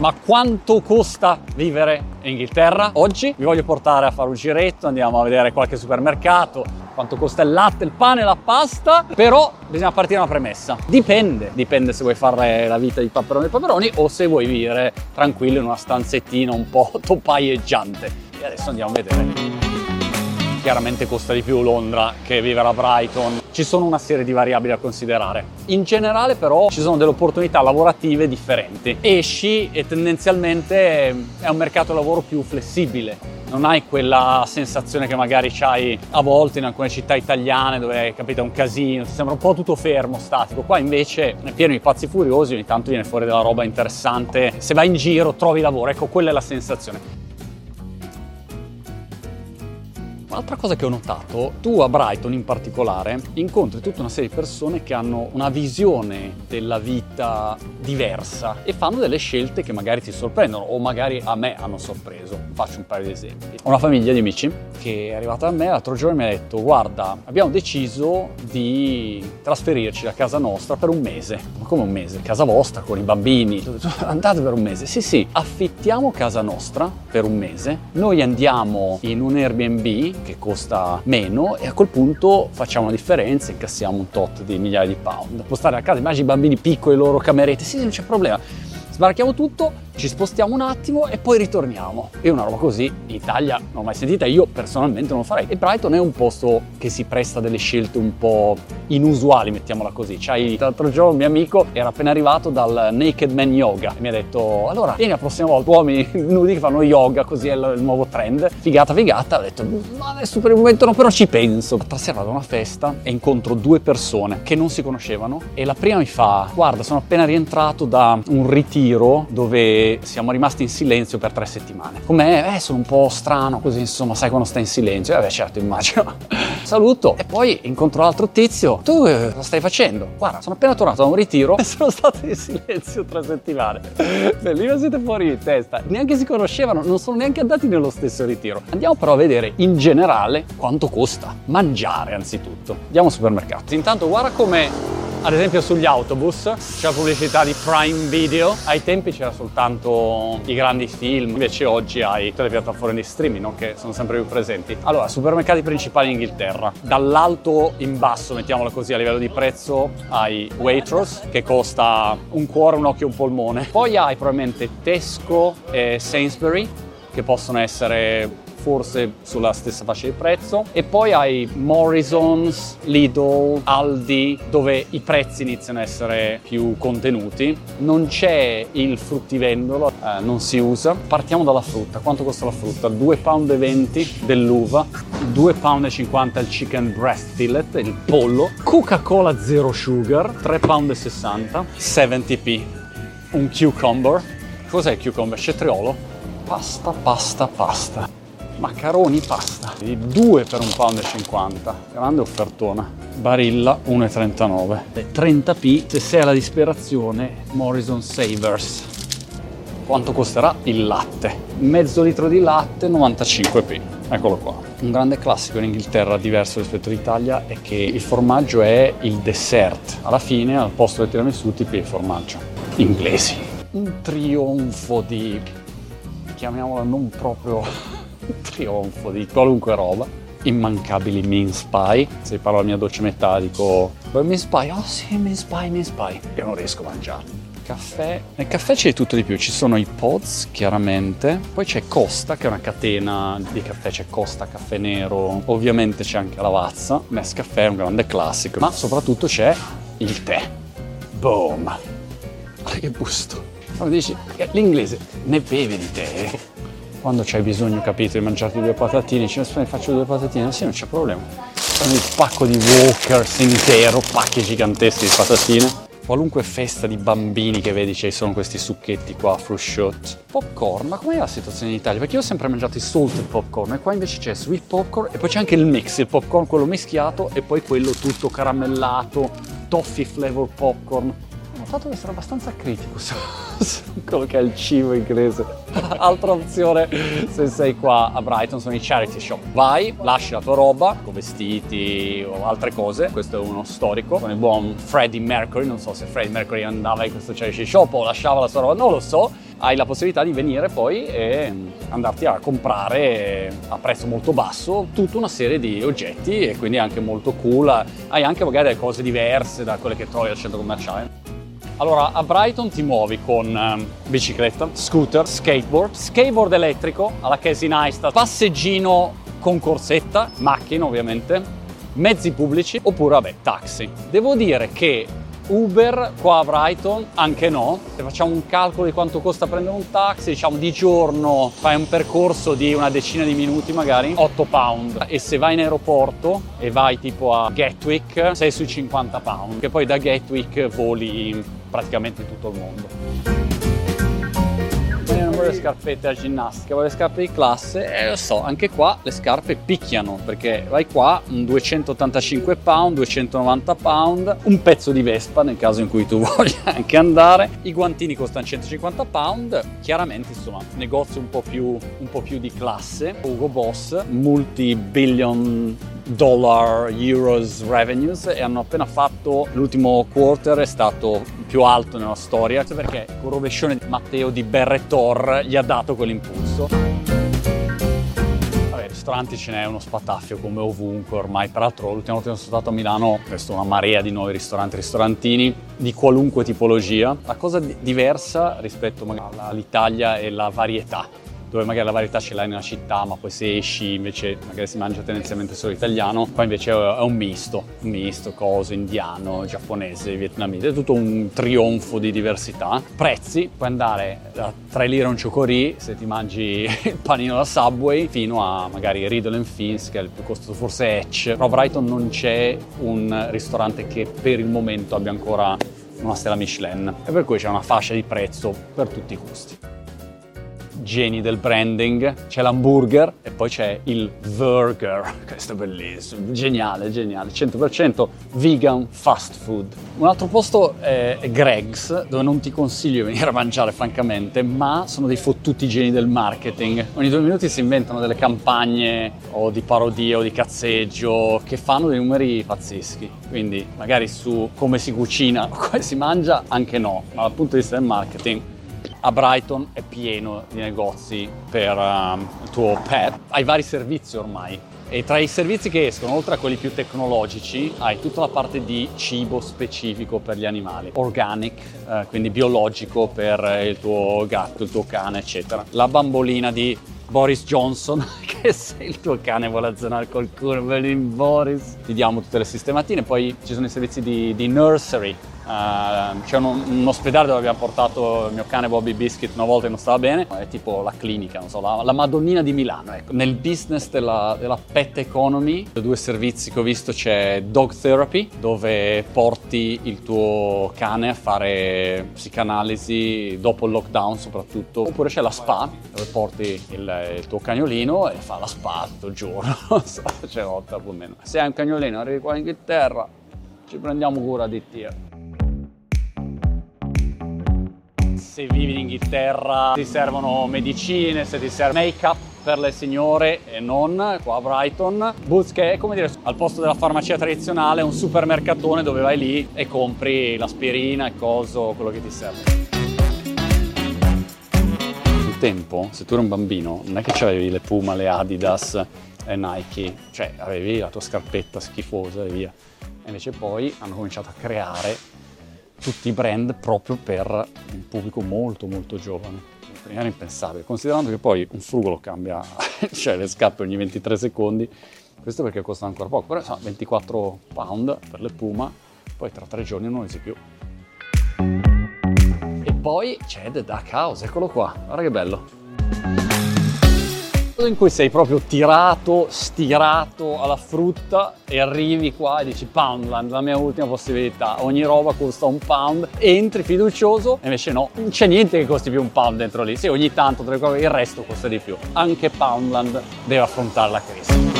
Ma quanto costa vivere in Inghilterra? Oggi vi voglio portare a fare un giretto, andiamo a vedere qualche supermercato, quanto costa il latte, il pane, la pasta, però bisogna partire da una premessa. Dipende, dipende se vuoi fare la vita di Paperoni e Paperoni o se vuoi vivere tranquillo in una stanzettina un po' topaieggiante. E adesso andiamo a vedere chiaramente costa di più Londra che vivere a Brighton. Ci sono una serie di variabili da considerare. In generale però ci sono delle opportunità lavorative differenti. Esci e tendenzialmente è un mercato lavoro più flessibile. Non hai quella sensazione che magari hai a volte in alcune città italiane dove capita un casino, ti sembra un po' tutto fermo, statico. Qua invece è pieno di pazzi furiosi, ogni tanto viene fuori della roba interessante. Se vai in giro trovi lavoro, ecco quella è la sensazione. Un'altra cosa che ho notato, tu a Brighton in particolare incontri tutta una serie di persone che hanno una visione della vita diversa e fanno delle scelte che magari ti sorprendono o magari a me hanno sorpreso. Faccio un paio di esempi. Ho una famiglia di amici che è arrivata a me l'altro giorno e mi ha detto guarda abbiamo deciso di trasferirci da casa nostra per un mese. Ma come un mese? Casa vostra con i bambini? Andate per un mese? Sì sì, affittiamo casa nostra per un mese, noi andiamo in un Airbnb che costa meno e a quel punto facciamo la differenza, incassiamo un tot di migliaia di pound. Può stare a casa, immagini i bambini piccoli, le loro camerette, sì, sì, non c'è problema. Sbarchiamo tutto, ci spostiamo un attimo e poi ritorniamo. E una roba così in Italia non ho mai sentita, io personalmente non lo farei. E Brighton è un posto che si presta delle scelte un po' inusuali, mettiamola così. C'hai l'altro giorno un mio amico era appena arrivato dal Naked Man Yoga e mi ha detto allora vieni la prossima volta, uomini nudi che fanno yoga, così è il, nuovo trend. Figata, figata. Ho detto ma adesso per il momento no, però ci penso. Stasera vado a una festa e incontro due persone che non si conoscevano e la prima mi fa guarda sono appena rientrato da un ritiro dove siamo rimasti in silenzio per tre settimane. Com'è? Eh, sono un po' strano così, insomma, sai quando stai in silenzio? Eh, certo, immagino. Saluto e poi incontro l'altro tizio. Tu eh, cosa stai facendo? Guarda, sono appena tornato da un ritiro e sono stato in silenzio tre settimane. Lì siete fuori di testa. Neanche si conoscevano, non sono neanche andati nello stesso ritiro. Andiamo però a vedere in generale quanto costa mangiare anzitutto. Andiamo al supermercato. Intanto guarda come ad esempio sugli autobus c'è la pubblicità di Prime Video, ai tempi c'era soltanto i grandi film, invece oggi hai tutte le piattaforme di streaming no? che sono sempre più presenti. Allora, supermercati principali in Inghilterra, dall'alto in basso, mettiamolo così a livello di prezzo, hai Waitrose che costa un cuore, un occhio un polmone, poi hai probabilmente Tesco e Sainsbury che possono essere forse sulla stessa fascia di prezzo e poi hai Morrison's, Lidl, Aldi dove i prezzi iniziano a essere più contenuti non c'è il fruttivendolo eh, non si usa partiamo dalla frutta quanto costa la frutta? 2,20 pound dell'uva 2,50 pound il chicken breast fillet il pollo Coca-Cola zero sugar 3,60 pound 70p un cucumber cos'è il cucumber? cetriolo? pasta pasta pasta macaroni pasta. Di 2 per 1,50 pound grande offertona. Barilla 1,39 30p se sei alla disperazione Morrison Savers. Quanto costerà il latte? Mezzo litro di latte 95p eccolo qua. Un grande classico in Inghilterra diverso rispetto all'Italia è che il formaggio è il dessert. Alla fine al posto del tiramisù ti il formaggio. Inglesi. Un trionfo di chiamiamola non proprio trionfo di qualunque roba. Immancabili mince pie. Se parlo alla mia dolce metà dico mince pie, oh sì, mince pie, mince pie. Io non riesco a mangiarli. Caffè. Nel caffè c'è tutto di più, ci sono i pods chiaramente, poi c'è Costa che è una catena di caffè, c'è Costa Caffè Nero, ovviamente c'è anche Lavazza, Caffè è un grande classico, ma soprattutto c'è il tè. Boom! Guarda che gusto! Quando dici l'inglese ne beve di tè quando c'hai bisogno, capito, di mangiarti due patatine, ci faccio due patatine, sì, non c'è problema. Prendi il pacco di Walkers intero, pacchi giganteschi di patatine. Qualunque festa di bambini che vedi ci sono questi succhetti qua, frusciot. Popcorn, ma com'è la situazione in Italia? Perché io ho sempre mangiato i salted popcorn e qua invece c'è sweet popcorn e poi c'è anche il mix, il popcorn quello mischiato e poi quello tutto caramellato, toffee flavor popcorn notato di essere abbastanza critico su, su, quello che è il cibo inglese. Altra opzione, se sei qua a Brighton, sono i charity shop. Vai, lasci la tua roba, con vestiti o altre cose. Questo è uno storico, con il buon Freddie Mercury. Non so se Freddie Mercury andava in questo charity shop o lasciava la sua roba, non lo so hai la possibilità di venire poi e andarti a comprare a prezzo molto basso tutta una serie di oggetti e quindi anche molto cool. Hai anche magari cose diverse da quelle che trovi al centro commerciale. Allora, a Brighton ti muovi con um, bicicletta, scooter, skateboard, skateboard elettrico alla Casey Neistat, passeggino con corsetta, macchina ovviamente, mezzi pubblici oppure vabbè taxi. Devo dire che Uber qua a Brighton anche no, se facciamo un calcolo di quanto costa prendere un taxi, diciamo di giorno fai un percorso di una decina di minuti magari, 8 pound e se vai in aeroporto e vai tipo a Gatwick sei sui 50 pound, che poi da Gatwick voli praticamente tutto il mondo. Le scarpette da ginnastica, vuole le scarpe di classe e lo so, anche qua le scarpe picchiano perché vai qua un 285 pound, 290 pound, un pezzo di Vespa nel caso in cui tu voglia anche andare, i guantini costano 150 pound, chiaramente insomma negozio un po' più, un po più di classe, Ugo Boss, multi-billion dollar, euros revenues e hanno appena fatto l'ultimo quarter è stato più alto nella storia perché con rovescione di Matteo di Berretor gli ha dato quell'impulso. Vabbè, ristoranti ce n'è uno spataffio come ovunque ormai. Peraltro l'ultima volta che sono stato a Milano ho visto una marea di nuovi ristoranti, ristorantini di qualunque tipologia. La cosa diversa rispetto all'Italia è la varietà dove magari la varietà ce l'hai nella città, ma poi se esci invece magari si mangia tendenzialmente solo italiano, qua invece è un misto, un misto, coso, indiano, giapponese, vietnamese, è tutto un trionfo di diversità. Prezzi, puoi andare da 3 lire a un ciocorì se ti mangi il panino da Subway, fino a magari Riddle Fins, che è il più costoso, forse Etch. Però a Brighton non c'è un ristorante che per il momento abbia ancora una stella Michelin e per cui c'è una fascia di prezzo per tutti i gusti geni del branding, c'è l'hamburger e poi c'è il burger, questo è bellissimo, geniale, geniale, 100% vegan fast food. Un altro posto è Greg's, dove non ti consiglio di venire a mangiare francamente, ma sono dei fottuti geni del marketing. Ogni due minuti si inventano delle campagne o di parodie o di cazzeggio che fanno dei numeri pazzeschi. Quindi magari su come si cucina o come si mangia, anche no, ma dal punto di vista del marketing a Brighton è pieno di negozi per um, il tuo pet. Hai vari servizi ormai. E tra i servizi che escono, oltre a quelli più tecnologici, hai tutta la parte di cibo specifico per gli animali, organic, eh, quindi biologico per il tuo gatto, il tuo cane, eccetera. La bambolina di Boris Johnson, che se il tuo cane vuole azzonare qualcuno, Boris, ti diamo tutte le sistematine. Poi ci sono i servizi di, di nursery, Uh, c'è un, un, ospedale dove abbiamo portato il mio cane Bobby Biscuit una volta che non stava bene, è tipo la clinica, so, la, la Madonnina di Milano. Ecco. Nel business della, della, pet economy, i due servizi che ho visto c'è Dog Therapy, dove porti il tuo cane a fare psicanalisi dopo il lockdown soprattutto, oppure c'è la spa, dove porti il, il tuo cagnolino e fa la spa tutto il giorno, c'è volta più o meno. Se hai un cagnolino, arrivi qua in Inghilterra, ci prendiamo cura di te. Se vivi in Inghilterra ti servono medicine, se ti serve make-up per le signore e non qua a Brighton. Boots che è come dire al posto della farmacia tradizionale un supermercatone dove vai lì e compri l'aspirina, il coso, quello che ti serve tempo, se tu eri un bambino, non è che avevi le Puma, le Adidas e Nike, cioè avevi la tua scarpetta schifosa e via. E invece poi hanno cominciato a creare tutti i brand proprio per un pubblico molto molto giovane. Era impensabile, considerando che poi un frugolo cambia, cioè le scappe ogni 23 secondi, questo perché costa ancora poco, però insomma 24 pound per le Puma, poi tra tre giorni non usi più. E poi c'è The Duck House, eccolo qua, guarda che bello in cui sei proprio tirato, stirato alla frutta e arrivi qua e dici Poundland, la mia ultima possibilità, ogni roba costa un pound, entri fiducioso e invece no, non c'è niente che costi più un pound dentro lì, sì ogni tanto il resto costa di più, anche Poundland deve affrontare la crisi.